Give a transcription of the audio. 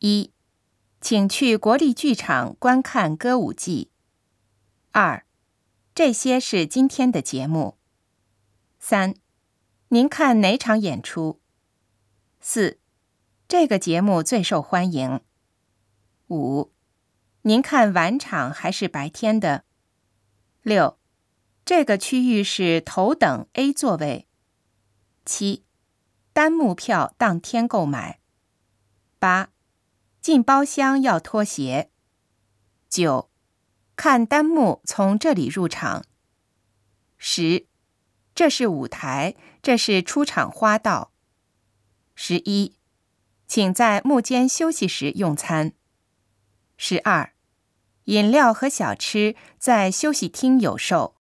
一，请去国立剧场观看歌舞伎。二，这些是今天的节目。三，您看哪场演出？四，这个节目最受欢迎。五，您看晚场还是白天的？六，这个区域是头等 A 座位。七，单幕票当天购买。八，进包厢要脱鞋。九，看单幕从这里入场。十，这是舞台，这是出场花道。十一，请在幕间休息时用餐。十二，饮料和小吃在休息厅有售。